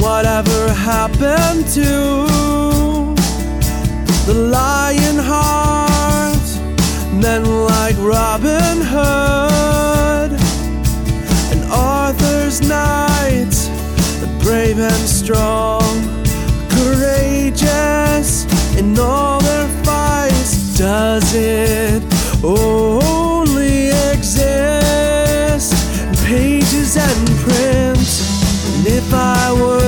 whatever happened to the lion heart? Men like Robin Hood and Arthur's knight, brave and strong, courageous in all their fights. Does it only exist in pages and print? And if I were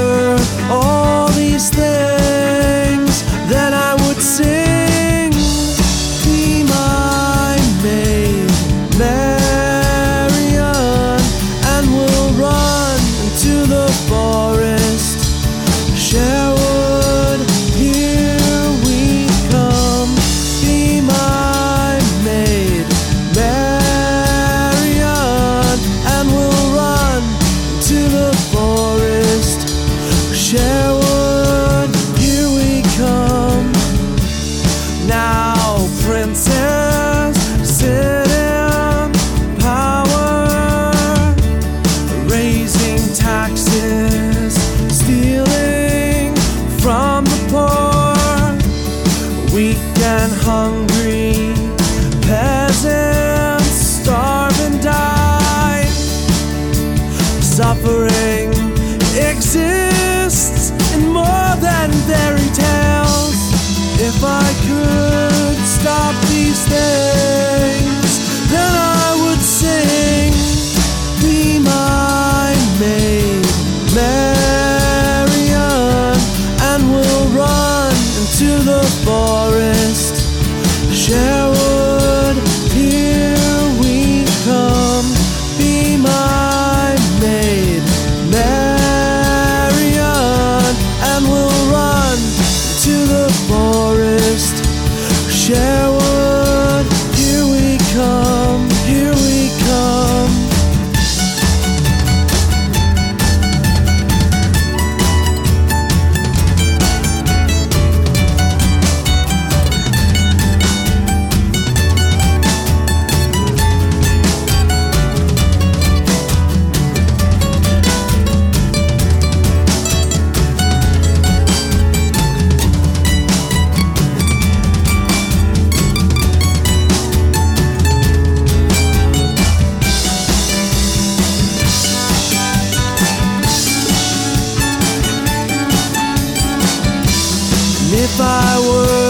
forest. Sherwood, here we come. Be my maid, and we'll run into the forest. Sherwood, here we come. Now, Suffering exists in more than fairy tales. If I could Sherwood, I were.